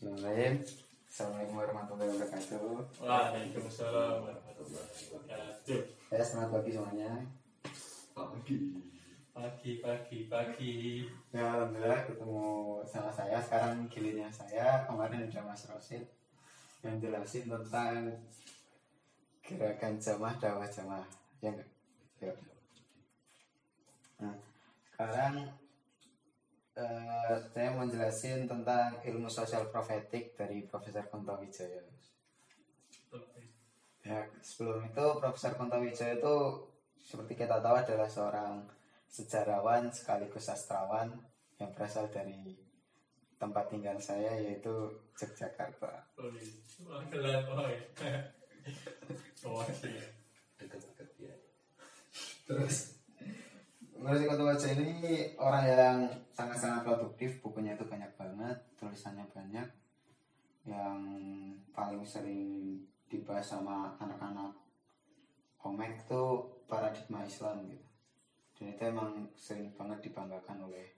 Bismillahirrahmanirrahim. Assalamualaikum warahmatullahi wabarakatuh. Waalaikumsalam warahmatullahi wabarakatuh. Ya, selamat pagi semuanya. Pagi. Pagi, pagi, pagi. Ya, alhamdulillah ketemu sama saya. Sekarang gilinya saya. Kemarin ada Mas Rosid yang jelasin tentang gerakan jamaah dakwah jamaah. Ya enggak? Ya. Nah, sekarang eh, saya mau jelasin tentang ilmu sosial profetik dari Profesor Kunto Wijaya. Ya, sebelum itu Profesor Kunto Wijaya itu seperti kita tahu adalah seorang sejarawan sekaligus sastrawan yang berasal dari tempat tinggal saya yaitu Yogyakarta. Oh, iya. Menurut Wijaya ini orang yang sangat-sangat produktif, bukunya itu banyak banget, tulisannya banyak, yang paling sering dibahas sama anak-anak komik itu paradigma Islam gitu. Dan itu emang sering banget dibanggakan oleh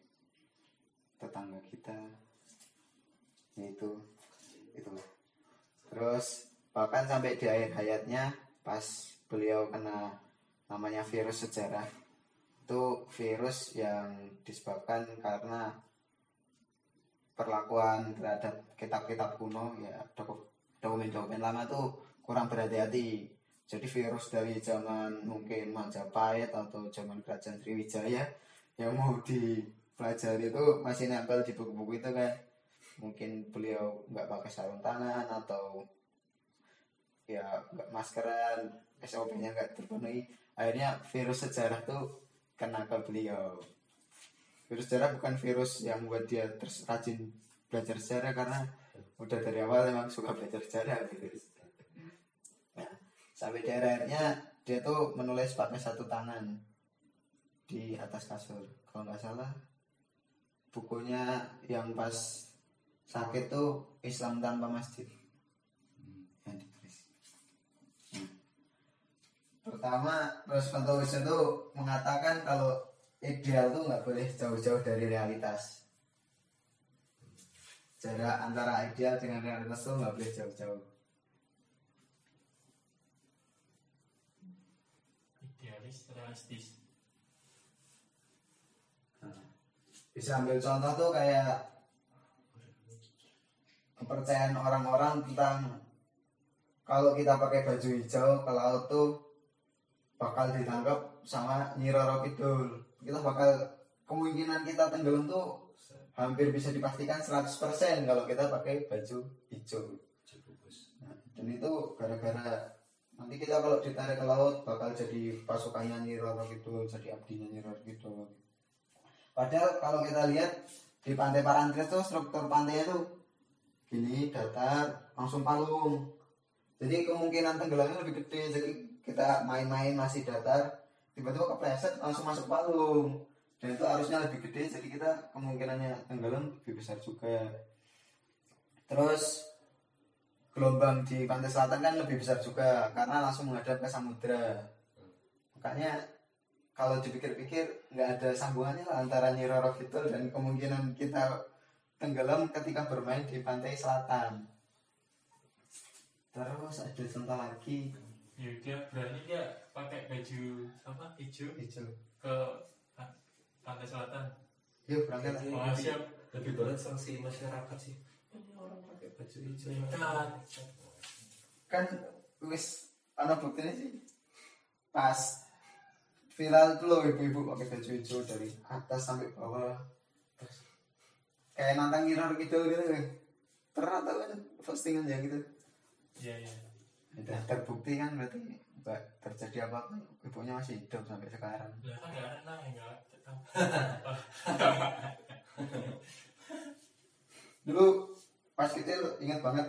tetangga kita, yaitu itu. Terus bahkan sampai di akhir hayatnya pas beliau kena namanya virus sejarah itu virus yang disebabkan karena perlakuan terhadap kitab-kitab kuno ya doku- dokumen-dokumen lama tuh kurang berhati-hati. Jadi virus dari zaman mungkin Majapahit atau zaman kerajaan Sriwijaya yang mau dipelajari itu masih nempel di buku-buku itu kan. Mungkin beliau nggak pakai sarung tangan atau ya nggak maskeran SOP-nya nggak terpenuhi. Akhirnya virus sejarah tuh kena ke beliau. Virus sejarah bukan virus yang buat dia terus rajin belajar sejarah karena udah dari awal emang suka belajar sejarah gitu. Nah, sampai di akhirnya dia tuh menulis pakai satu tangan di atas kasur. Kalau nggak salah bukunya yang pas sakit tuh Islam tanpa masjid pertama terus Pantowiso itu mengatakan kalau ideal tuh nggak boleh jauh-jauh dari realitas jarak antara ideal dengan realitas tuh nggak boleh jauh-jauh Idealis, realistis. Nah, bisa ambil contoh tuh kayak kepercayaan orang-orang tentang kalau kita pakai baju hijau ke laut tuh bakal ditangkap sama Nyi Roro Kidul. Kita bakal kemungkinan kita tenggelam tuh hampir bisa dipastikan 100% kalau kita pakai baju hijau. Nah, dan itu gara-gara nanti kita kalau ditarik ke laut bakal jadi pasukannya Nyi Roro Kidul jadi abdinya Nyi Roro Kidul. Padahal kalau kita lihat di pantai Parangtritis tuh struktur pantainya tuh gini datar langsung palung. Jadi kemungkinan tenggelamnya lebih gede jadi kita main-main masih datar tiba-tiba kepleset langsung masuk palung dan itu arusnya lebih gede jadi kita kemungkinannya tenggelam lebih besar juga. Terus gelombang di pantai selatan kan lebih besar juga karena langsung menghadap ke samudra. Makanya kalau dipikir-pikir nggak ada sambungannya lah antara Nyi Roro dan kemungkinan kita tenggelam ketika bermain di pantai selatan. Terus ada contoh lagi Ya, dia berani dia pakai baju apa hijau hijau ke pa- pantai selatan. yuk berangkat. Jadi Wah, lebih- siap. lebih berat sanksi masyarakat sih ini orang pakai baju hijau Kan. kan wis ana buktinya sih pas viral tuh loh ibu-ibu pakai baju hijau dari atas sampai bawah Terus kayak nantang ngirar gitu gitu pernah tau kan postingan ya gitu Iya, iya. Udah terbukti kan berarti nggak terjadi apa apa ibunya masih hidup sampai sekarang. Lah kan enggak enak enggak dulu pas kecil ingat banget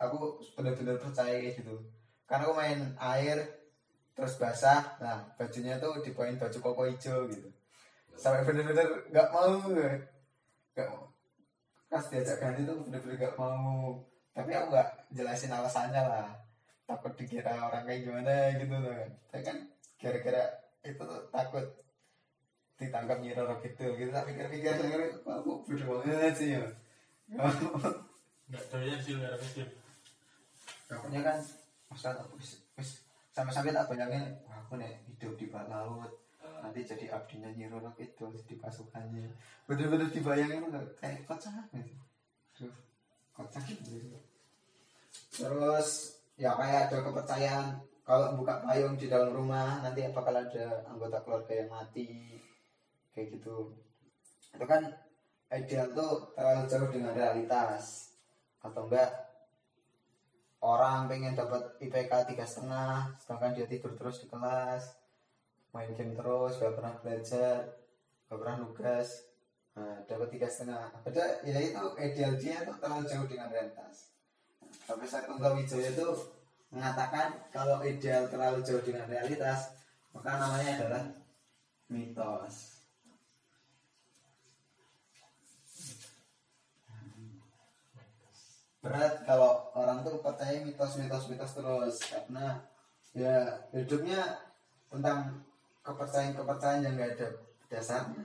aku benar-benar percaya kayak gitu. Karena aku main air terus basah nah bajunya tuh dibawain baju koko hijau gitu. Sampai bener-bener nggak mau nggak mau. Pas diajak ganti tuh bener-bener nggak mau. Tapi aku nggak jelasin alasannya lah takut dikira orang kayak gimana gitu tuh. Tapi kan kira-kira itu tuh takut ditangkap Nyi Roro gitu gitu tak pikir-pikir pikir aku bodoh banget sih ya Enggak doyan sih lu kecil. takutnya kan masa sampai-sampai tak bayangin aku nih hidup di bawah laut nanti jadi abdinya Nyi Roro itu jadi pasukannya. Bener-bener dibayangin udah kayak kocak gitu kocak gitu terus ya kayak ada kepercayaan. Kalau buka payung di dalam rumah nanti bakal ada anggota keluarga yang mati. Kayak gitu. Itu kan ideal tuh terlalu jauh dengan realitas. Atau enggak orang pengen dapat IPK tiga setengah sedangkan dia tidur terus di kelas main game terus gak pernah belajar gak pernah nugas. Nah, dapat tiga setengah. Ada ya itu ideal dia tuh terlalu jauh dengan realitas Profesor Tunggal Wijaya itu mengatakan kalau ideal terlalu jauh dengan realitas maka namanya adalah mitos. Berat kalau orang tuh percaya mitos-mitos mitos terus karena ya hidupnya tentang kepercayaan-kepercayaan yang gak ada dasarnya.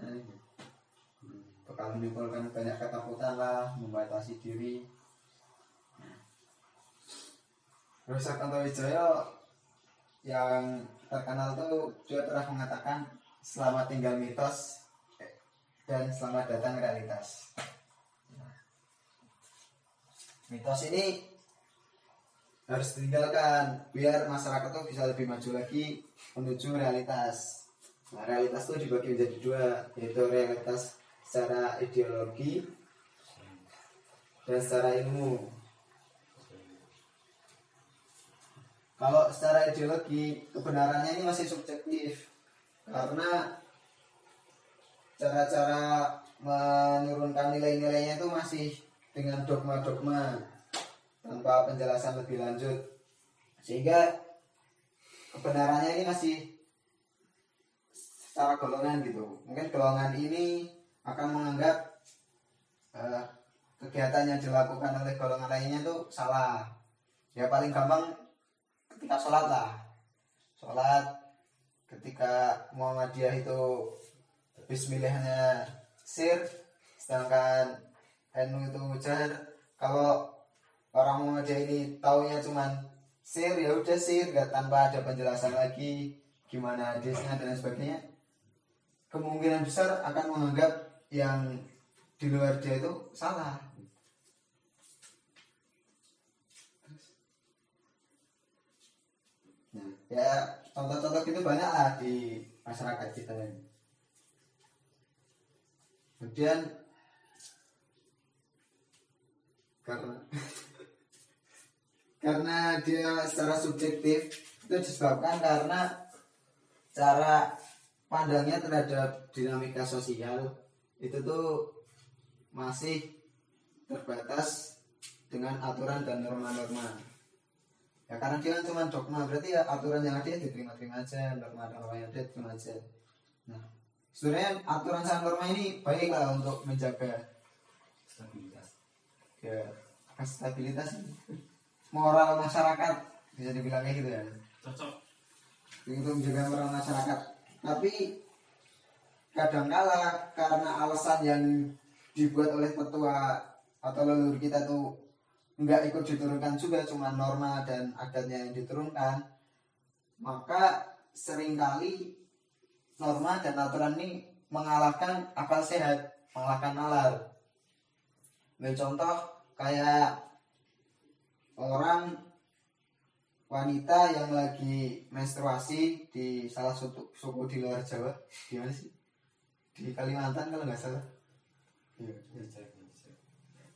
Bakal menimbulkan banyak ketakutan lah membatasi diri Profesor Kanto Wijaya yang terkenal tuh dia pernah mengatakan selamat tinggal mitos dan selamat datang realitas mitos ini harus ditinggalkan biar masyarakat tuh bisa lebih maju lagi menuju realitas. Nah, realitas tuh dibagi menjadi dua, yaitu realitas secara ideologi dan secara ilmu. Kalau secara ideologi kebenarannya ini masih subjektif. Karena cara-cara menurunkan nilai-nilainya itu masih dengan dogma-dogma tanpa penjelasan lebih lanjut. Sehingga kebenarannya ini masih secara golongan gitu. Mungkin golongan ini akan menganggap eh, kegiatan yang dilakukan oleh golongan lainnya itu salah. Ya paling gampang ketika sholat lah. Sholat ketika Muhammadiyah itu Bismillahnya sir sedangkan NU itu jar kalau orang Muhammadiyah ini taunya cuman sir ya udah sir gak tanpa ada penjelasan lagi gimana hadisnya dan sebagainya. Kemungkinan besar akan menganggap yang di luar dia itu salah Nah, ya contoh-contoh itu banyak lah di masyarakat kita ini. Kemudian karena karena dia secara subjektif itu disebabkan karena cara pandangnya terhadap dinamika sosial itu tuh masih terbatas dengan aturan dan norma-norma ya karena kan cuma dogma. Berarti ya aturan yang ada ya diterima-terima aja norma-norma yang ada diterima aja. Nah sebenarnya aturan dan norma ini baik lah untuk menjaga stabilitas. Ya stabilitas moral masyarakat bisa dibilang kayak gitu ya. Cocok. untuk menjaga moral masyarakat. Tapi kadangkala karena alasan yang dibuat oleh tetua atau leluhur kita tuh nggak ikut diturunkan juga cuma norma dan adatnya yang diturunkan. Maka sering kali norma dan aturan ini mengalahkan akal sehat mengalahkan nalar. Ambil contoh kayak orang wanita yang lagi menstruasi di salah satu suku di luar Jawa. Gimana sih? Di Kalimantan kalau nggak salah. Iya.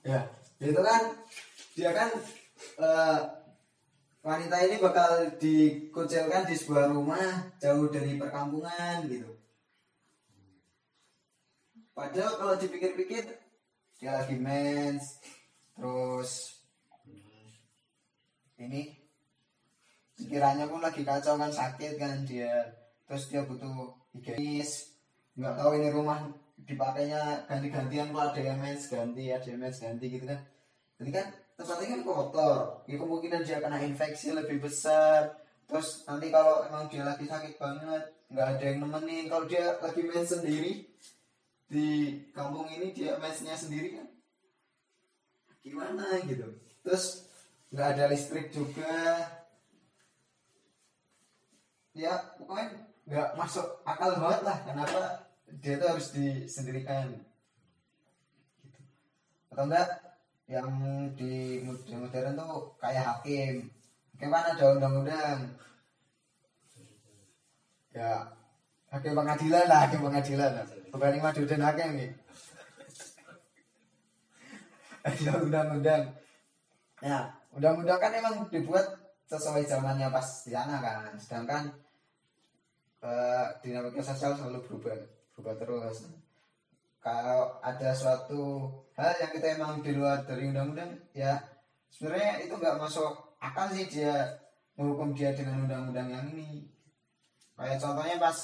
ya itu kan dia kan eh, wanita ini bakal dikucilkan di sebuah rumah jauh dari perkampungan gitu. Padahal kalau dipikir-pikir dia lagi mens terus ini sekiranya pun lagi kacau kan sakit kan dia. Terus dia butuh higienis. Nggak tahu ini rumah dipakainya ganti-gantian kok ada yang mens ganti ada yang mens ganti gitu kan. Jadi kan tempatnya kan kotor ya kemungkinan dia kena infeksi lebih besar. Terus nanti kalau emang dia lagi sakit banget nggak ada yang nemenin. Kalau dia lagi mens sendiri di kampung ini dia mensnya sendiri kan? Gimana gitu? Terus nggak ada listrik juga. Ya pokoknya nggak masuk akal banget lah kenapa dia tuh harus disendirikan. Gitu. atau enggak yang di mod- modern tuh kayak hakim. Kan ada undang-undang. Ya hakim pengadilan lah hakim pengadilan lah. Bukan dan hakim nih. Ada undang-undang. Ya undang-undang kan emang dibuat sesuai zamannya pas di sana kan. Sedangkan eh, dinamika sosial selalu berubah berubah terus kalau ada suatu hal yang kita emang di luar dari undang-undang ya sebenarnya itu nggak masuk akal sih dia menghukum dia dengan undang-undang yang ini. Kayak contohnya pas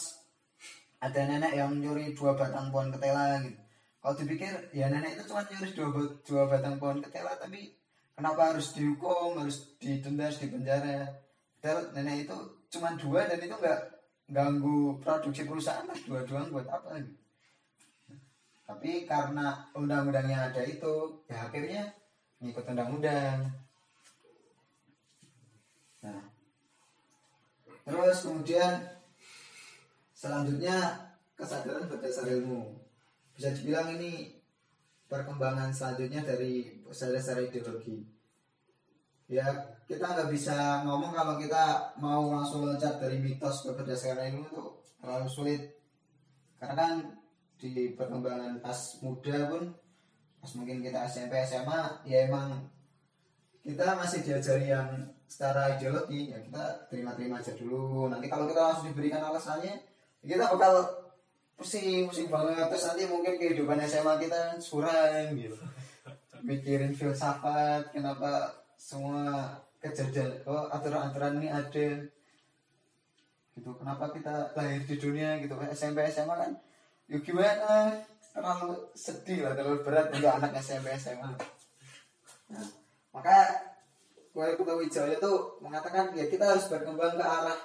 ada nenek yang nyuri dua batang pohon ketela gitu. Kalau dipikir ya nenek itu cuma nyuri dua, dua batang pohon ketela tapi kenapa harus dihukum harus didenda harus dipenjara? Padahal nenek itu cuma dua dan itu nggak ganggu produksi perusahaan lah dua-duaan buat apa gitu tapi karena undang-undangnya ada itu ya akhirnya ngikut undang-undang. Nah terus kemudian selanjutnya kesadaran berdasar ilmu. Bisa dibilang ini perkembangan selanjutnya dari dasar ideologi. Ya kita nggak bisa ngomong kalau kita mau langsung loncat dari mitos ke berdasarkan ilmu itu terlalu sulit. Karena kan di perkembangan pas muda pun pas mungkin kita SMP SMA ya emang kita masih diajari yang secara ideologi ya kita terima-terima aja dulu. Nanti kalau kita langsung diberikan alasannya ya kita bakal pusing pusing banget. Terus nanti mungkin kehidupan SMA kita suram gitu. Mikirin filsafat kenapa semua kejadian oh aturan-aturan ini ada gitu kenapa kita lahir di dunia gitu? SMP SMA kan yuk gimana? Terlalu sedih lah terlalu berat untuk anak SMP SMA nah, maka Wali Kota Wijaya tuh mengatakan ya kita harus berkembang ke arah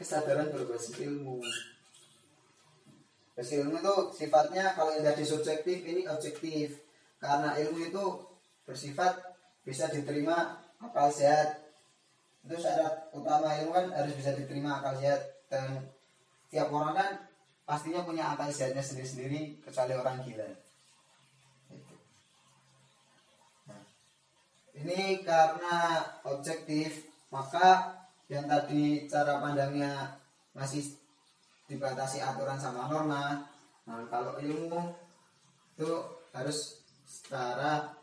kesadaran berbasis ilmu. Basis ilmu itu sifatnya kalau yang tadi subjektif ini objektif. Karena ilmu itu bersifat bisa diterima akal sehat. Itu syarat utama ilmu kan harus bisa diterima akal sehat. Dan tiap orang kan pastinya punya akal sehatnya sendiri-sendiri kecuali orang gila. Nah, ini karena objektif maka yang tadi cara pandangnya masih dibatasi aturan sama norma nah kalau ilmu itu harus setara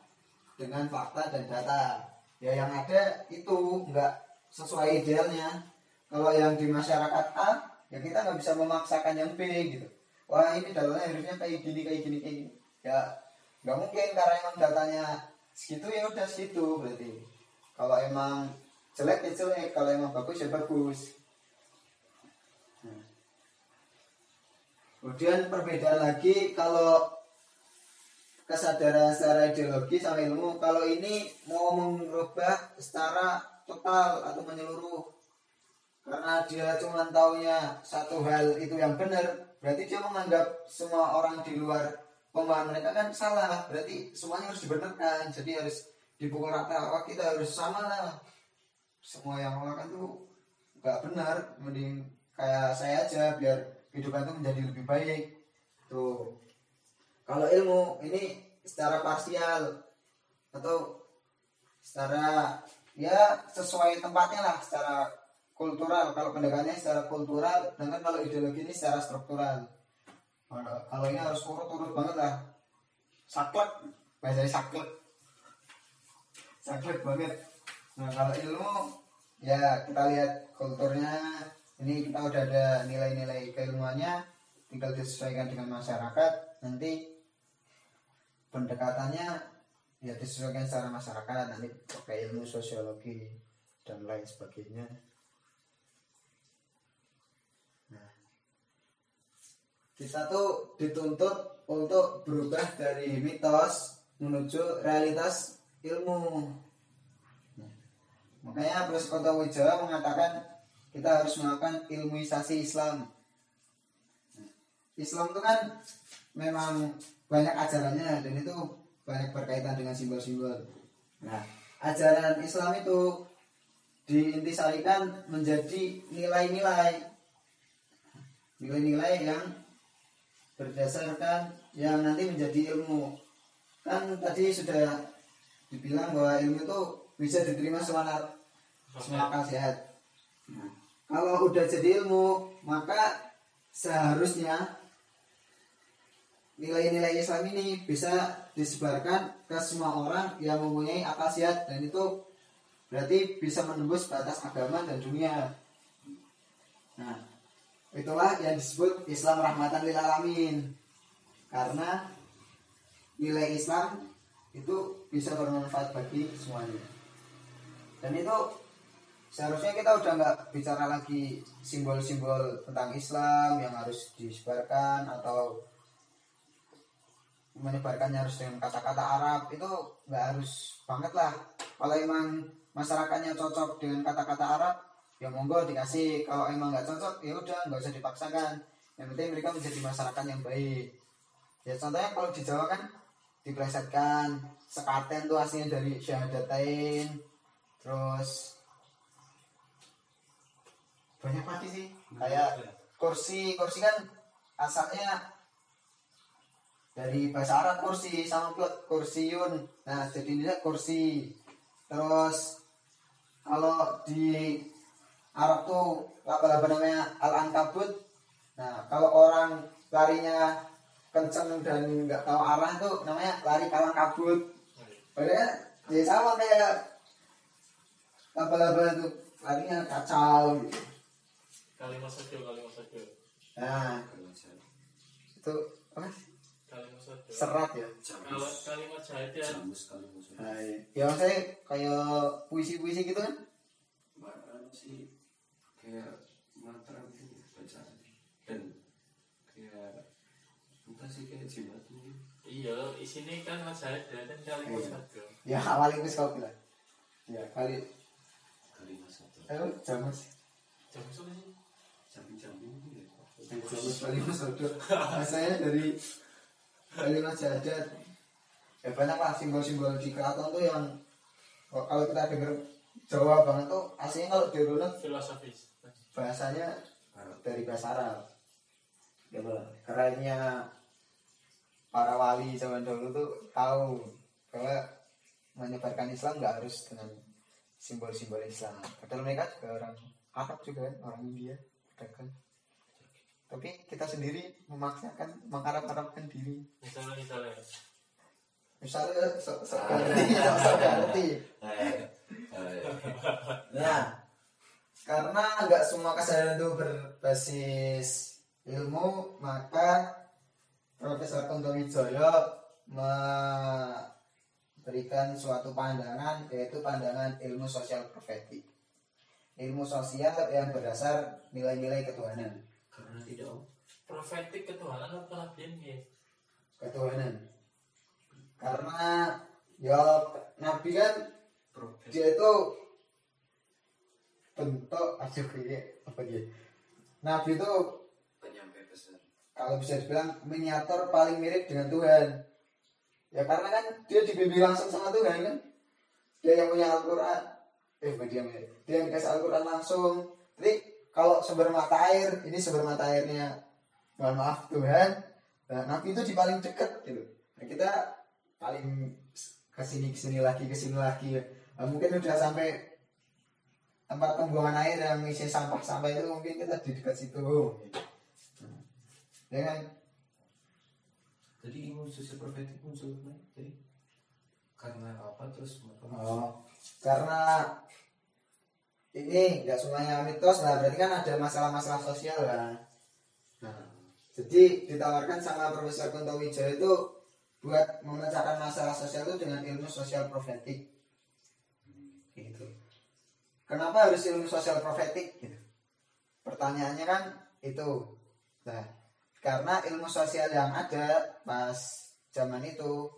dengan fakta dan data. Ya yang ada itu nggak sesuai idealnya. Kalau yang di masyarakat A ya kita nggak bisa memaksakan yang B gitu. Wah ini datanya harusnya kayak gini kayak gini kayak gini. Ya nggak mungkin karena emang datanya segitu ya udah segitu berarti. Kalau emang jelek ya jelek. Kalau emang bagus ya bagus. Kemudian perbedaan lagi kalau kesadaran secara ideologi sama ilmu. Kalau ini mau mengubah secara total atau menyeluruh karena dia cuma taunya satu hal itu yang benar berarti dia menganggap semua orang di luar pemahaman mereka kan salah. Berarti semuanya harus dibenarkan jadi harus dipukul rata. Oh, kita harus sama lah? Semua yang melakukan tuh nggak benar. Mending kayak saya aja biar kehidupan itu menjadi lebih baik. Tuh. Kalau ilmu ini secara parsial atau secara ya sesuai tempatnya lah secara kultural. Kalau pendekatannya secara kultural dengan kalau ideologi ini secara struktural. Kalau, ini harus urut-urut banget lah. Saklek. Bahasanya saklek. Saklek banget. Nah kalau ilmu ya kita lihat kulturnya. Ini kita udah ada nilai-nilai keilmuannya. Tinggal disesuaikan dengan masyarakat. Nanti pendekatannya ya disesuaikan secara masyarakat. Nanti pakai ilmu sosiologi dan lain sebagainya kita tuh dituntut untuk berubah dari mitos menuju realitas ilmu. Makanya Kota Wijaya mengatakan kita harus melakukan ilmuisasi Islam. Islam itu kan memang banyak ajarannya dan itu banyak berkaitan dengan simbol-simbol. Nah, ajaran Islam itu diintisarikan menjadi nilai-nilai. Nilai-nilai yang berdasarkan yang nanti menjadi ilmu kan tadi sudah dibilang bahwa ilmu itu bisa diterima semua semua akal sehat Nah, kalau udah jadi ilmu maka seharusnya nilai-nilai Islam ini bisa disebarkan ke semua orang yang mempunyai akal sehat dan itu berarti bisa menembus batas agama dan dunia. Nah, itulah yang disebut Islam rahmatan lil alamin. Karena nilai Islam itu bisa bermanfaat bagi semuanya. Dan itu seharusnya kita udah nggak bicara lagi simbol-simbol tentang Islam yang harus disebarkan atau menyebarkannya harus dengan kata-kata Arab itu nggak harus banget lah kalau emang masyarakatnya cocok dengan kata-kata Arab ya monggo dikasih. Kalau emang nggak cocok ya udah nggak usah dipaksakan. Yang penting mereka menjadi masyarakat yang baik. Ya contohnya kalau di Jawa kan diplesetkan sekaten tuh aslinya dari syahadatain terus banyak mati sih. Kayak kursi kursi kan asalnya dari bahasa Arab kursi sama plot kursiun nah jadi ini kursi. Terus kalau di Arab tuh apa apa namanya al ankabut nah kalau orang larinya kenceng dan nggak tahu arah tuh namanya lari kalang kabut padahal ya sama kayak laba-laba itu. Larinya kacau gitu. Kalimat saja, kalimat saja. nah itu apa? Kalimat serat ya? Kalau kalimat jahit ya, Jamus kali maksudnya. Nah, ya maksudnya kayak puisi-puisi gitu kan? Bahkan sih kayak mantra gitu bacaan dan kayak entah sih kayak jimat mungkin. iya, isinya kan mas ya, dan kalimat Iya. saja. ya awal itu kau bilang ya kali kalimat satu ayo jamus Jam sudah sih. jamin-jamin gitu ya jamus kalimat sodor saya dari kalimat jadat ya banyak lah simbol-simbol di keraton tuh yang kalau kita dengar Jawa banget tuh aslinya kalau dirunut Filosofis. Bahasanya dari bahasa Arab ya kerennya para wali zaman dulu tuh tahu bahwa menyebarkan Islam nggak harus dengan simbol-simbol Islam padahal mereka juga orang Arab juga kan orang India pedagang tapi kita sendiri memaksakan mengharap-harapkan diri Misalnya, misalnya. misalnya sok sok ganti sok sok ganti Nah, karena nggak semua kesadaran itu berbasis ilmu, maka Profesor Kunto Wijoyo memberikan suatu pandangan yaitu pandangan ilmu sosial profetik. Ilmu sosial yang berdasar nilai-nilai ketuhanan. karena tidak Profetik ketuhanan apa kelebihan ya? Ketuhanan. Karena ya Nabi kan dia itu bentuk kayak apa dia Nabi itu penyampai pesan kalau bisa dibilang miniatur paling mirip dengan Tuhan. Ya karena kan dia dibimbing langsung sama Tuhan kan? Dia yang punya Al-Quran. Eh dia dia yang dikasih Al-Quran langsung. Jadi kalau sumber mata air ini sumber mata airnya. Mohon maaf Tuhan. Nah, Nabi itu di paling dekat gitu. Nah, kita paling ke sini ke sini lagi ke sini lagi Nah, mungkin udah sampai tempat pembuangan air yang isi sampah-sampah itu mungkin kita di dekat situ. Gitu. ya kan? Jadi ilmu sosial profetik muncul jadi karena apa terus oh karena ini nggak semuanya mitos. Lah berarti kan ada masalah-masalah sosial lah nah jadi ditawarkan sama Profesor Kunto Wijaya itu buat memecahkan masalah sosial itu dengan ilmu sosial profetik kenapa harus ilmu sosial profetik gitu? Pertanyaannya kan itu. Nah karena ilmu sosial yang ada pas zaman itu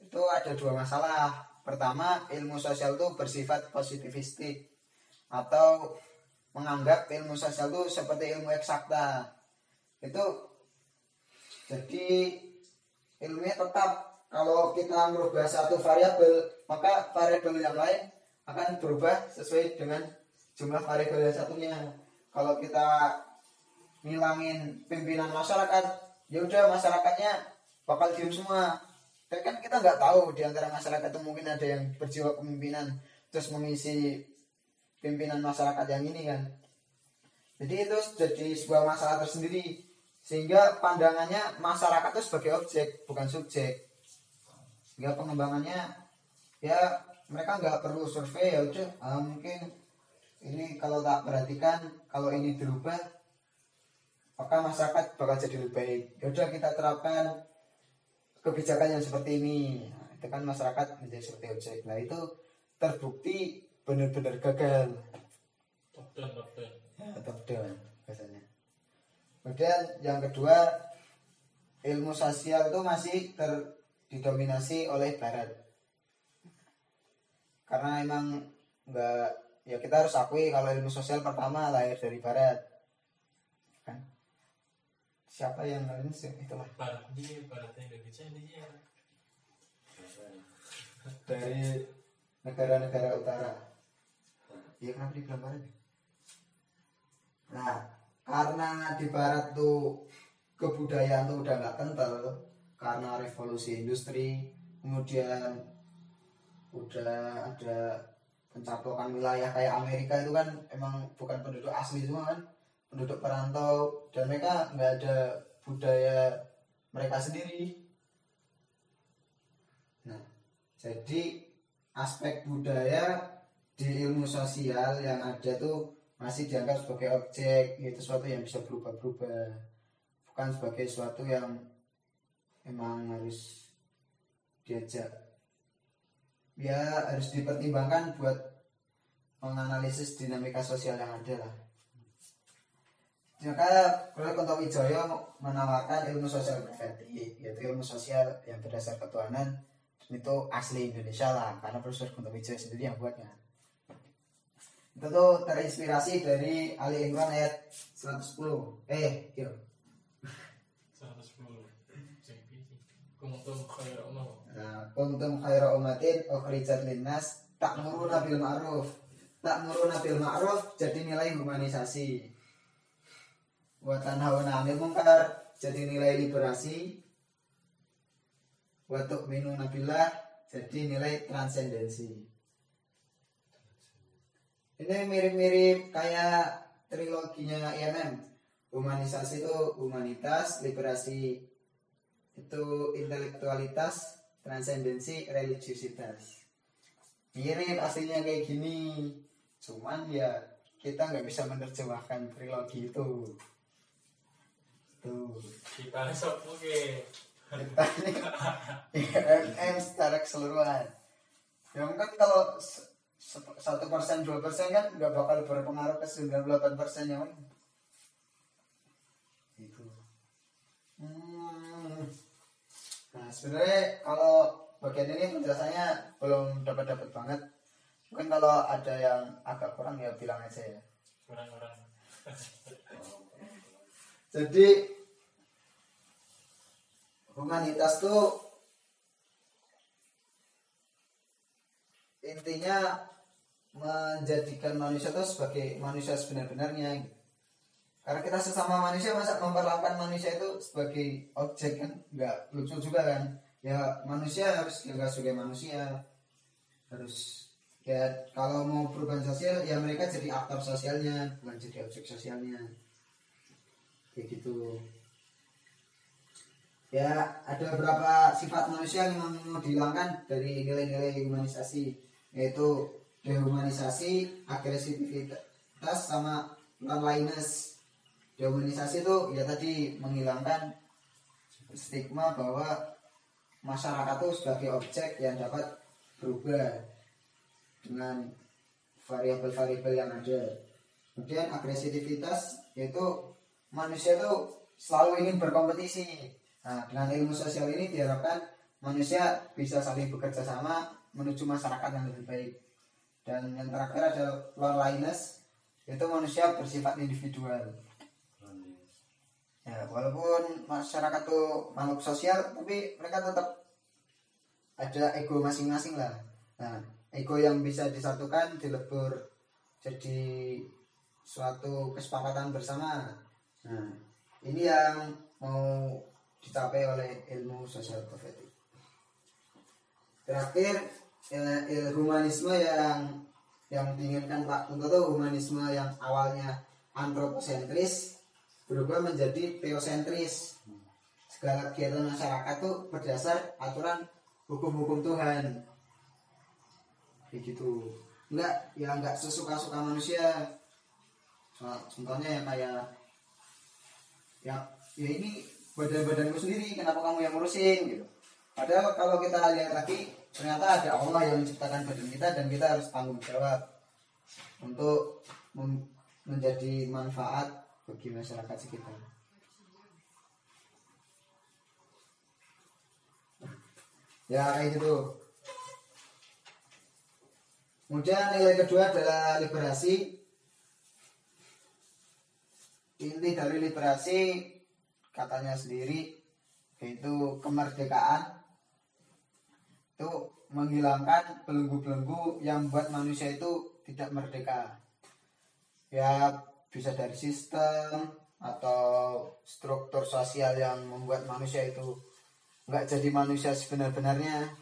itu ada dua masalah. Pertama ilmu sosial itu bersifat positivistik atau menganggap ilmu sosial itu seperti ilmu eksakta. Itu jadi ilmunya tetap. Kalau kita merubah satu variabel maka variabel yang lain akan berubah sesuai dengan jumlah variabel yang satunya. Kalau kita ngilangin pimpinan masyarakat ya udah masyarakatnya bakal diem semua. Tapi kan kita nggak tahu di antara masyarakat itu mungkin ada yang berjiwa kepemimpinan terus mengisi pimpinan masyarakat yang ini kan. Jadi itu jadi sebuah masalah tersendiri. Sehingga pandangannya masyarakat itu sebagai objek bukan subjek. Sehingga pengembangannya ya mereka nggak perlu survei ya udah. Ah, mungkin ini kalau tak perhatikan kalau ini dirubah maka masyarakat bakal jadi lebih baik. Ya udah kita terapkan kebijakan yang seperti ini. Nah, itu kan masyarakat menjadi seperti objek. Nah itu terbukti benar-benar gagal. Top down top down. Ya top down biasanya. Kemudian yang kedua ilmu sosial itu masih ter didominasi oleh barat karena emang nggak ya kita harus akui kalau ilmu sosial pertama lahir dari barat. Kan? Siapa yang lain sih itulah. Barat dia baratnya Indonesia dia dari negara-negara utara. Iya kenapa dibilang barat? Ya? nah karena di barat tuh kebudayaan tuh udah nggak kental karena revolusi industri kemudian udah ada pencaplokan wilayah kayak Amerika itu kan emang bukan penduduk asli semua kan penduduk perantau. Dan mereka nggak ada budaya mereka sendiri. Nah jadi aspek budaya di ilmu sosial yang ada tuh masih dianggap sebagai objek itu sesuatu yang bisa berubah-berubah. Bukan sebagai sesuatu yang emang harus diajak ya harus dipertimbangkan buat menganalisis dinamika sosial yang ada lah. Maka Prof. Kunto Wijoyo menawarkan ilmu sosial berarti yaitu ilmu sosial yang berdasar ketuhanan itu asli Indonesia lah karena Profesor Kunto Wijoyo sendiri yang buatnya. Itu tuh terinspirasi dari Ali Imran ayat 110 eh yuk 110 JP Kuntum khair umam Nah, kuntum khaira ummatin ukhrijat linnas ta'muruna bil ma'ruf. Ta'muruna bil ma'ruf jadi nilai humanisasi. Wa tanhauna 'anil munkar jadi nilai liberasi. Wa tu'minuna billah jadi nilai transendensi. Ini mirip-mirip kayak triloginya IMM. Humanisasi itu humanitas, liberasi itu intelektualitas, transendensi, religiusitas. Mirip aslinya kayak gini. Cuman ya kita nggak bisa menerjemahkan trilogi itu. Tuh. kita sok oke IMM secara keseluruhan. Ya mungkin kalau satu persen dua persen kan nggak bakal berpengaruh ke 98 persen yang lain. Itu. Hmm. Nah sebenarnya kalau bagian ini penjelasannya belum dapat dapat banget. Mungkin kalau ada yang agak kurang ya bilang aja ya. kurang-kurang Jadi humanitas tuh intinya menjadikan manusia itu sebagai manusia sebenar-benarnya gitu. Karena kita sesama manusia masa memperlakukan manusia itu sebagai objek kan nggak lucu juga kan. Ya manusia harus dianggap sebagai manusia. Harus ya kalau mau perubahan sosial ya mereka jadi aktor sosialnya bukan jadi objek sosialnya. Kayak gitu ya ada beberapa sifat manusia yang mau dihilangkan dari nilai-nilai humanisasi yaitu dehumanisasi, agresivitas sama loneliness. Dehumanisasi itu ya tadi menghilangkan stigma bahwa masyarakat itu sebagai objek yang dapat berubah dengan variabel-variabel yang ada. Kemudian agresivitas yaitu manusia itu selalu ingin berkompetisi. Nah, dengan ilmu sosial ini diharapkan manusia bisa saling bekerja sama menuju masyarakat yang lebih baik. Dan yang terakhir ada loneliness, yaitu manusia bersifat individual. Ya, walaupun masyarakat itu makhluk sosial, tapi mereka tetap ada ego masing-masing lah. Nah ego yang bisa disatukan dilebur jadi suatu kesepakatan bersama. Nah ini yang mau dicapai oleh ilmu sosial profetik. Terakhir il- humanisme yang yang diinginkan Pak Kunto itu humanisme yang awalnya antroposentris berubah menjadi teosentris. Segala kegiatan masyarakat tuh berdasar aturan hukum-hukum Tuhan. Kayak gitu. Enggak ya enggak sesuka-suka manusia. Contohnya ya kayak ya ya ini badan-badanku sendiri kenapa kamu yang ngurusin gitu. Padahal kalau kita lihat lagi ternyata ada Allah yang menciptakan badan kita dan kita harus tanggung jawab untuk menjadi manfaat bagi masyarakat sekitar. Ya kayak gitu. Kemudian nilai kedua adalah liberasi. Inti dari liberasi katanya sendiri yaitu kemerdekaan. Itu menghilangkan belenggu-belenggu yang membuat manusia itu tidak merdeka. Ya bisa dari sistem atau struktur sosial yang membuat manusia itu nggak jadi manusia sebenar-benarnya.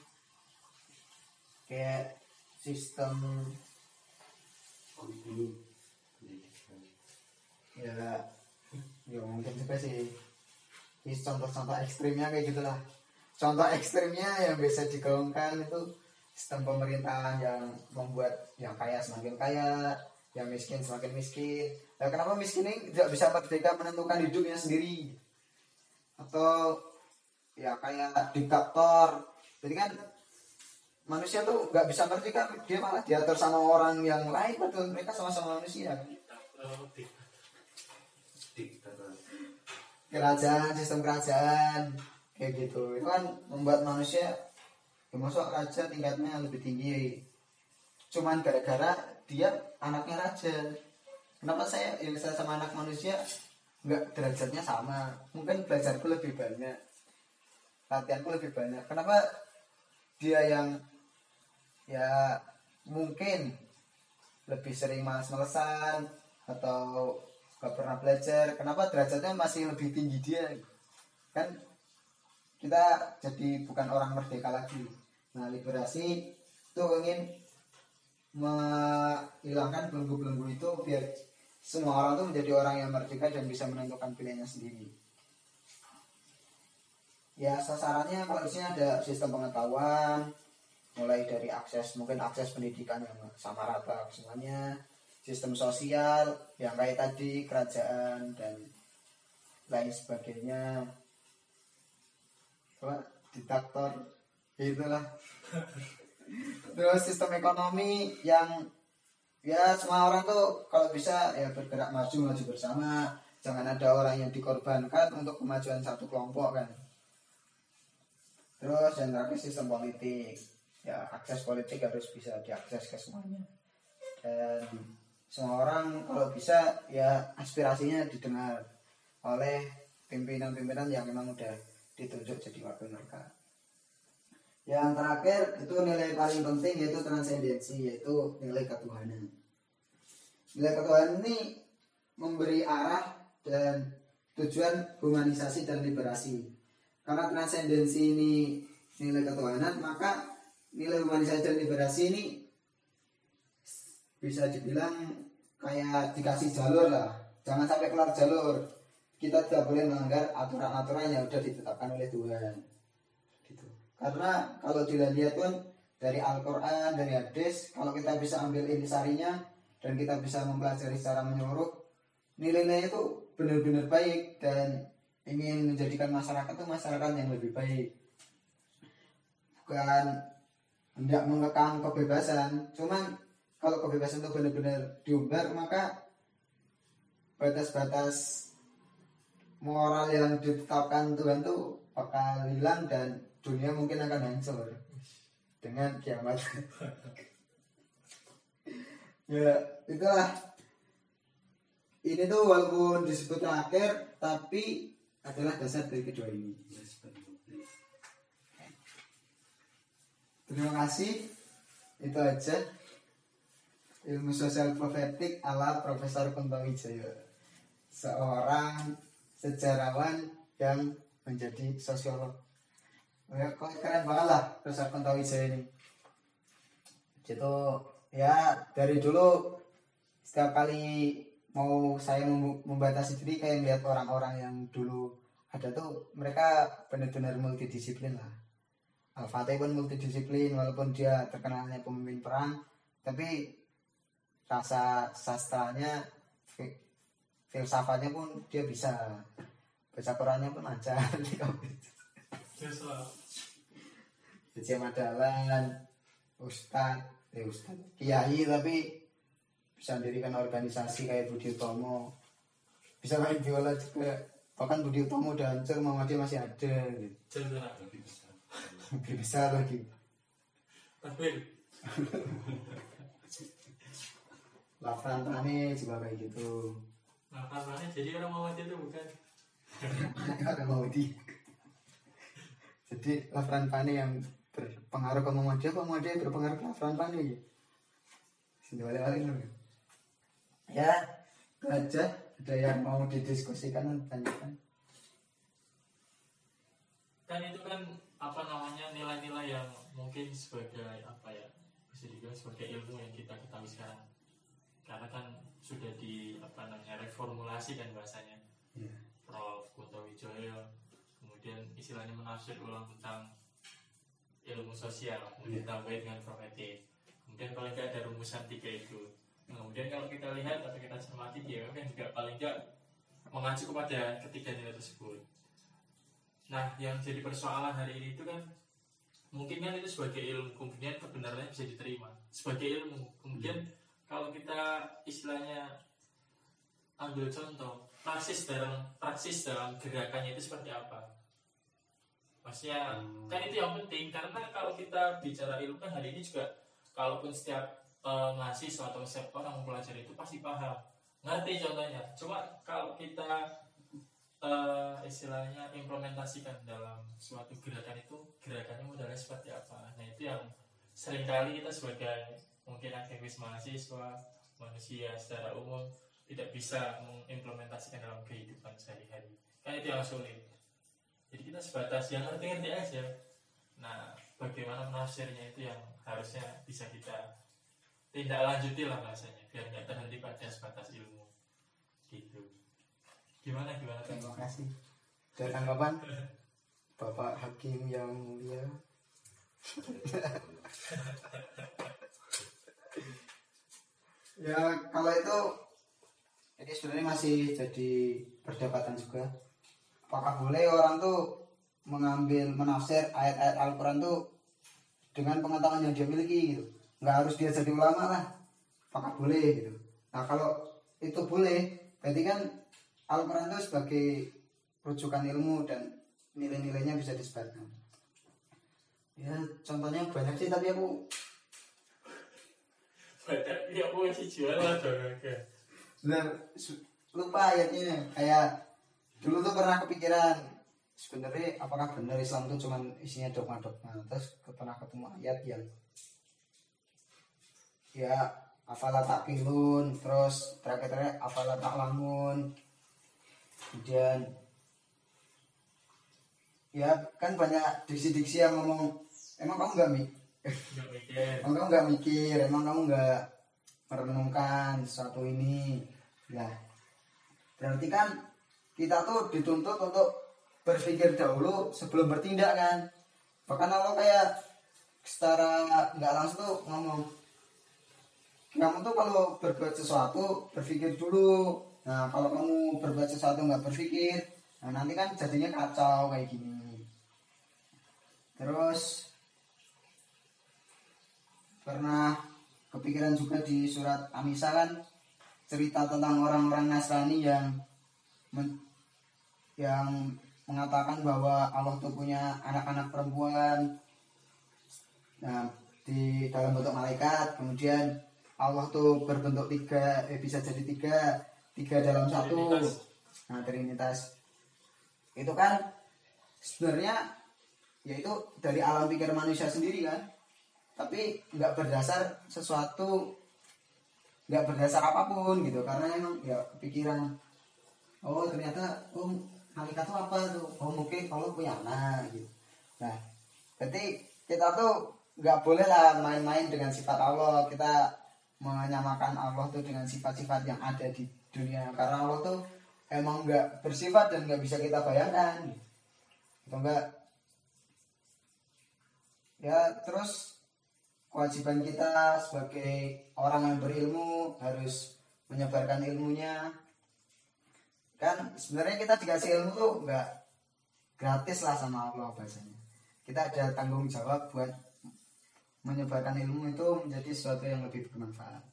Kayak sistem ya ya mungkin juga sih. Ini contoh-contoh ekstrimnya kayak gitulah. Contoh ekstrimnya yang bisa digaungkan itu sistem pemerintahan yang membuat yang kaya semakin kaya yang miskin semakin miskin nah, kenapa miskin ini tidak bisa merdeka menentukan hidupnya sendiri? Atau ya kayak diktator. Jadi kan manusia tuh nggak bisa merdeka dia malah diatur sama orang yang lain padahal mereka sama-sama manusia. Kerajaan sistem kerajaan kayak gitu. Itu kan membuat manusia ya raja tingkatnya lebih tinggi. Cuman gara-gara dia anaknya raja kenapa saya yang saya sama anak manusia nggak derajatnya sama? Mungkin belajarku lebih banyak. Latihanku lebih banyak. Kenapa dia yang ya mungkin lebih sering malas-malesan atau gak pernah belajar? Kenapa derajatnya masih lebih tinggi dia? Kan kita jadi bukan orang merdeka lagi. Nah liberasi itu ingin menghilangkan belenggu-belenggu itu biar semua orang tuh menjadi orang yang merdeka dan bisa menentukan pilihannya sendiri. Ya sasarannya sini ada sistem pengetahuan mulai dari akses mungkin akses pendidikan yang sama rata semuanya sistem sosial yang kayak tadi kerajaan dan lain sebagainya. Apa diktator ya itulah. Terus sistem ekonomi yang ya semua orang tuh kalau bisa ya bergerak maju maju bersama. Jangan ada orang yang dikorbankan untuk kemajuan satu kelompok kan. Terus yang terakhir sistem politik. Ya akses politik harus bisa diakses ke semuanya. Dan semua orang kalau bisa ya aspirasinya didengar oleh pimpinan-pimpinan yang memang udah ditunjuk jadi wakil mereka yang terakhir itu nilai paling penting yaitu transendensi yaitu nilai ketuhanan. Nilai ketuhanan ini memberi arah dan tujuan humanisasi dan liberasi. Karena transendensi ini nilai ketuhanan maka nilai humanisasi dan liberasi ini bisa dibilang kayak dikasih jalur lah. Jangan sampai keluar jalur. Kita tidak boleh melanggar aturan-aturan yang sudah ditetapkan oleh Tuhan. Gitu karena kalau dilihat pun dari Al-Quran dari hadis kalau kita bisa ambil intisarinya dan kita bisa mempelajari secara menyeluruh nilai-nilai itu benar-benar baik dan ingin menjadikan masyarakat itu masyarakat yang lebih baik. Bukan hendak mengekang kebebasan cuman kalau kebebasan itu benar-benar diumbar maka batas-batas moral yang ditetapkan Tuhan tuh bakal hilang dan dunia mungkin akan hancur. Dengan kiamat. Ya itulah. Ini tuh walaupun disebut akhir tapi adalah dasar dari kedua ini. Terima kasih. Itu aja. Ilmu sosial profetik ala Profesor Kunto Wijaya seorang sejarawan yang menjadi sosiolog ya keren banget lah Profesor Kunto Wijaya ini. Itu ya dari dulu setiap kali mau saya mem- membatasi diri kayak melihat orang-orang yang dulu ada tuh mereka benar-benar multidisiplin lah. Al-Fatih pun multidisiplin walaupun dia terkenalnya pemimpin perang tapi rasa sastranya fi- filsafatnya pun dia bisa. Baca Qurannya pun lancar Jadi Madalan Ustad eh Ustad Kiai tapi bisa mendirikan organisasi kayak Budi Utomo bisa main biola juga bahkan Budi Utomo udah hancur Muhammadiyah masih ada gitu. Cendera. lebih besar lagi Takbir. Lafran Tane juga kayak gitu Nah, karena jadi orang Muhammadiyah itu bukan. ada mau di jadi Lafran Pane yang berpengaruh ke Muhammadiyah apa Muhammadiyah berpengaruh ke Lafran Pane ya? Sini balik-balik dulu. Ya itu aja. Ada yang mau didiskusikan tanyakan. Kan itu kan apa namanya nilai-nilai yang mungkin sebagai apa ya bisa dibilang sebagai ilmu yang kita ketahui sekarang. Karena kan sudah di apa namanya reformulasi kan bahasanya. Ya Prof. Kunto Wijoyo kemudian istilahnya menafsir ulang tentang ilmu sosial kemudian tambahin dengan profetik kemudian paling nggak ada rumusan tiga itu. Nah, kemudian kalau kita lihat atau kita cermati dia kan juga paling nggak mengacu kepada ketiga nilai tersebut. Nah yang jadi persoalan hari ini itu kan mungkin kan itu sebagai ilmu kemudian kebenarannya bisa diterima. Sebagai ilmu. Kemudian kalau kita istilahnya ambil contoh praksis dalam praksis dalam gerakannya itu seperti apa maksudnya kan itu yang penting. Karena kalau kita bicara ilmu kan hari ini juga kalaupun setiap eh, mahasiswa atau setiap orang mempelajari itu pasti paham. Ngerti contohnya? Cuma kalau kita eh, istilahnya implementasikan dalam suatu gerakan itu gerakannya modalnya seperti apa? Nah itu yang sering kali kita sebagai mungkin aktivis mahasiswa manusia secara umum tidak bisa mengimplementasikan dalam kehidupan sehari-hari. Kan itu yang sulit jadi kita sebatas yang ngerti-ngerti aja. Nah bagaimana menafsirnya itu yang harusnya bisa kita tindak lanjuti lah bahasanya biar nggak terhenti pada sebatas ilmu. Gitu. Gimana gimana terima kasih. Ada tanggapan? Bapak Hakim yang mulia. Ya kalau itu ini sebenarnya masih jadi perdebatan juga apakah boleh orang tuh mengambil menafsir ayat-ayat Al-Quran tuh dengan pengetahuan yang dia miliki gitu? Nggak harus dia jadi ulama lah. Apakah boleh gitu? Nah kalau itu boleh berarti kan Al-Quran itu sebagai rujukan ilmu dan nilai-nilainya bisa disebarkan. Ya contohnya banyak sih tapi aku Baca ya aku masih jual lah dong lupa ayatnya. Kayak dulu tuh pernah kepikiran sebenarnya apakah benar Islam itu cuman isinya dogma-dogma? Terus pernah ketemu ayat yang ya afala takilun terus terakhir-terakhir afala taklamun kemudian ya kan banyak diksi-diksi yang ngomong emang kamu nggak mi Nggak mikir. emang kamu nggak mikir? Emang kamu nggak merenungkan sesuatu ini? Ya berarti kan kita tuh dituntut untuk berpikir dahulu sebelum bertindak kan. Bahkan Allah kayak secara nggak langsung tuh ngomong kamu tuh kalau berbuat sesuatu berpikir dulu. Nah kalau kamu berbuat sesuatu nggak berpikir nah nanti kan jadinya kacau kayak gini. Terus pernah kepikiran juga di surat Anisa kan cerita tentang orang-orang Nasrani yang yang mengatakan bahwa Allah tuh punya anak-anak perempuan. Nah di dalam bentuk malaikat kemudian Allah tuh berbentuk tiga eh, bisa jadi tiga tiga dalam satu. Nah trinitas. Itu kan sebenarnya yaitu dari alam pikir manusia sendiri kan. Tapi nggak berdasar sesuatu nggak berdasar apa pun gitu. Karena emang ya kepikiran oh ternyata oh malaikat itu apa tuh? Oh mungkin Allah punya anak gitu. Nah berarti kita tuh nggak boleh lah main-main dengan sifat Allah. Kita menyamakan Allah tuh dengan sifat-sifat yang ada di dunia. Karena Allah tuh emang nggak bersifat dan nggak bisa kita bayangkan atau enggak ya terus kewajiban kita sebagai orang yang berilmu harus menyebarkan ilmunya kan sebenarnya kita dikasih ilmu tuh nggak gratis lah sama Allah bahasanya. Kita ada tanggung jawab buat menyebarkan ilmu itu menjadi sesuatu yang lebih bermanfaat.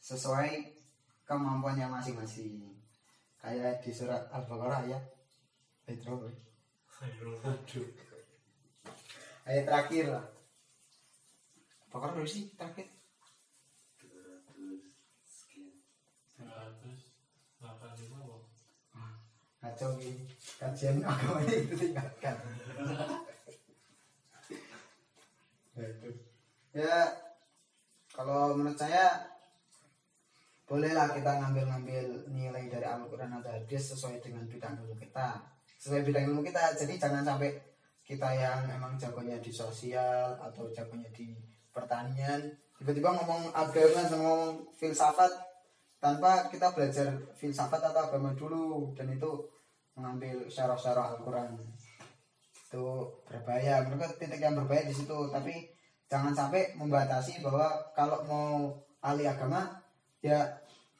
Sesuai kemampuannya masing-masing. Kayak di surat al-baqarah ya. Petro ayat terakhir lah. Baqarah sih terakhir 285 kok. Kacau kajian agamanya itu tinggalkan ya itu. Ya kalau menurut saya bolehlah kita ngambil-ngambil nilai dari Al-Quran atau hadis sesuai dengan bidang ilmu kita. Sesuai bidang ilmu kita jadi jangan sampai kita yang emang jagonya di sosial atau jagonya di pertanian tiba-tiba ngomong agama ngomong filsafat tanpa kita belajar filsafat atau agama dulu. Dan itu mengambil syarah-syarah Al-Quran. Itu berbahaya. Menurut titik yang berbahaya di situ. Tapi jangan sampai membatasi bahwa kalau mau ahli agama ya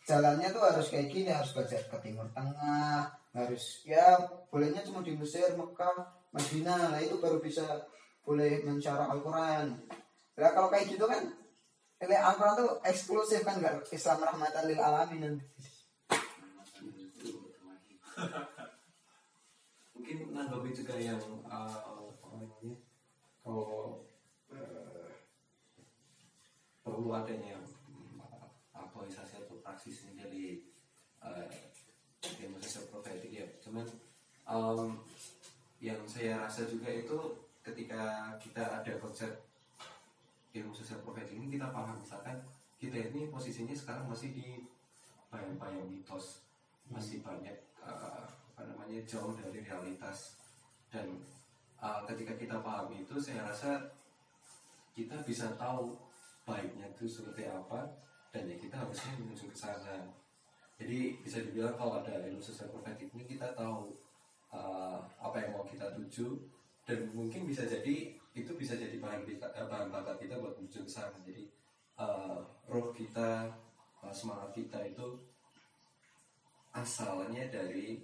jalannya tuh harus kayak gini. Harus belajar ke timur tengah. Harus ya bolehnya cuma di Mesir Mekah Madinah. Nah itu baru bisa boleh mensyarah Al-Quran. Nah kalau kayak gitu kan ini Al-Quran tuh eksklusif kan nggak Islam rahmatan lil alamin mungkin nanggapi juga yang uh, namanya kalau uh, perlu adanya mm, aktualisasi atau praksis ini dari uh, ilmu sosial ya. Cuman um, yang saya rasa juga itu ketika kita ada konsep ilmu sosial profetik ini kita paham. Misalkan kita ini posisinya sekarang masih di bayang-bayang mitos masih banyak uh, apa namanya jauh dari realitas. Dan uh, ketika kita paham itu saya rasa kita bisa tahu baiknya itu seperti apa dan ya kita harusnya menuju ke sana. Jadi bisa dibilang kalau ada ilmu sosial profetik ini kita tahu uh, apa yang mau kita tuju dan mungkin bisa jadi itu bisa jadi bahan kita, eh, bahan bakar kita buat menuju ke sana. Jadi uh, roh kita uh, semangat kita itu asalnya dari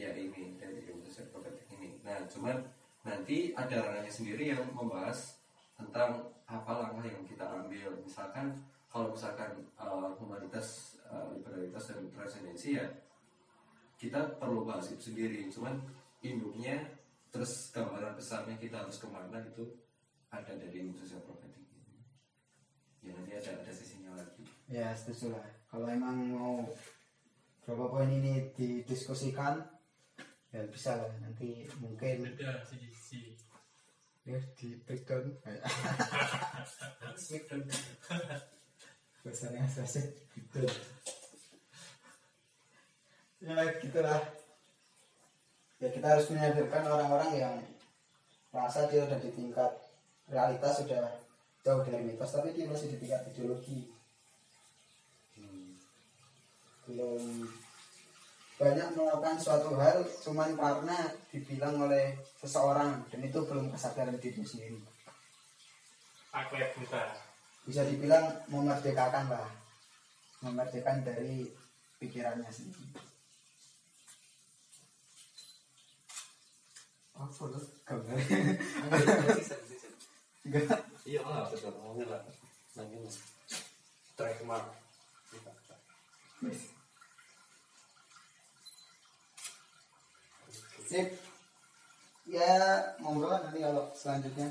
ya ini dari ilmu profetik ini nah cuman nanti ada ranahnya sendiri yang membahas tentang apa langkah yang kita ambil. Misalkan kalau misalkan uh, humanitas uh, liberalitas dan transendensi ya kita perlu bahas itu sendiri. Cuman induknya terus gambaran besarnya kita harus ke mana itu ada dari ilmu sosial ini. Ya nanti ada ada sisinya lagi. Ya setuju lah. Kalau emang mau berapa poin ini didiskusikan ya bisa lah nanti mungkin Beda sisi ya di breakdown breakdown bahasanya saja breakdown ya gitulah. Ya kita harus menyadarkan orang-orang yang merasa dia udah di tingkat realitas sudah jauh dari mitos tapi dia masih di tingkat ideologi. Belum banyak melakukan suatu hal cuman karena dibilang oleh seseorang dan itu belum kesadaran diri sendiri. Aku ya buta. Bisa dibilang memerdekakan lah. Memerdekakan dari pikirannya sendiri. Apa tuh gambar. Enggak. Iya lah betul ngomongnya lah. Nanya trademark sip. Ya monggo nanti kalau selanjutnya.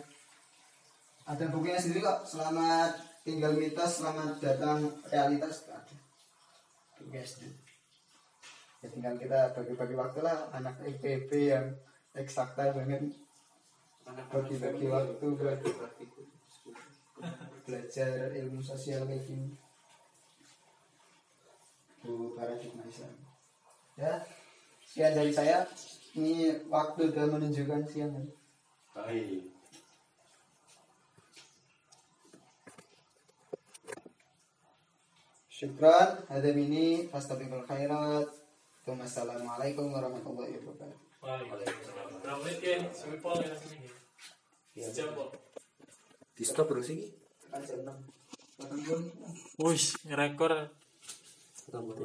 Ada bukunya sendiri kok. Selamat tinggal mitos selamat datang realitas. Ada. Tuh, guys ya tinggal kita bagi-bagi waktu lah. Anak IPB yang eksakta banget. Bagi-bagi waktu buat belajar ilmu sosial kayak gini. Bu paradigma Islam ya sekian dari saya ini waktu udah menunjukkan siang kan baik syukran ada ini fastabiqul khairat Wassalamualaikum warahmatullahi wabarakatuh Waalaikumsalam. Di stop dong sih. Aja enam. Wih, rekor. Tambah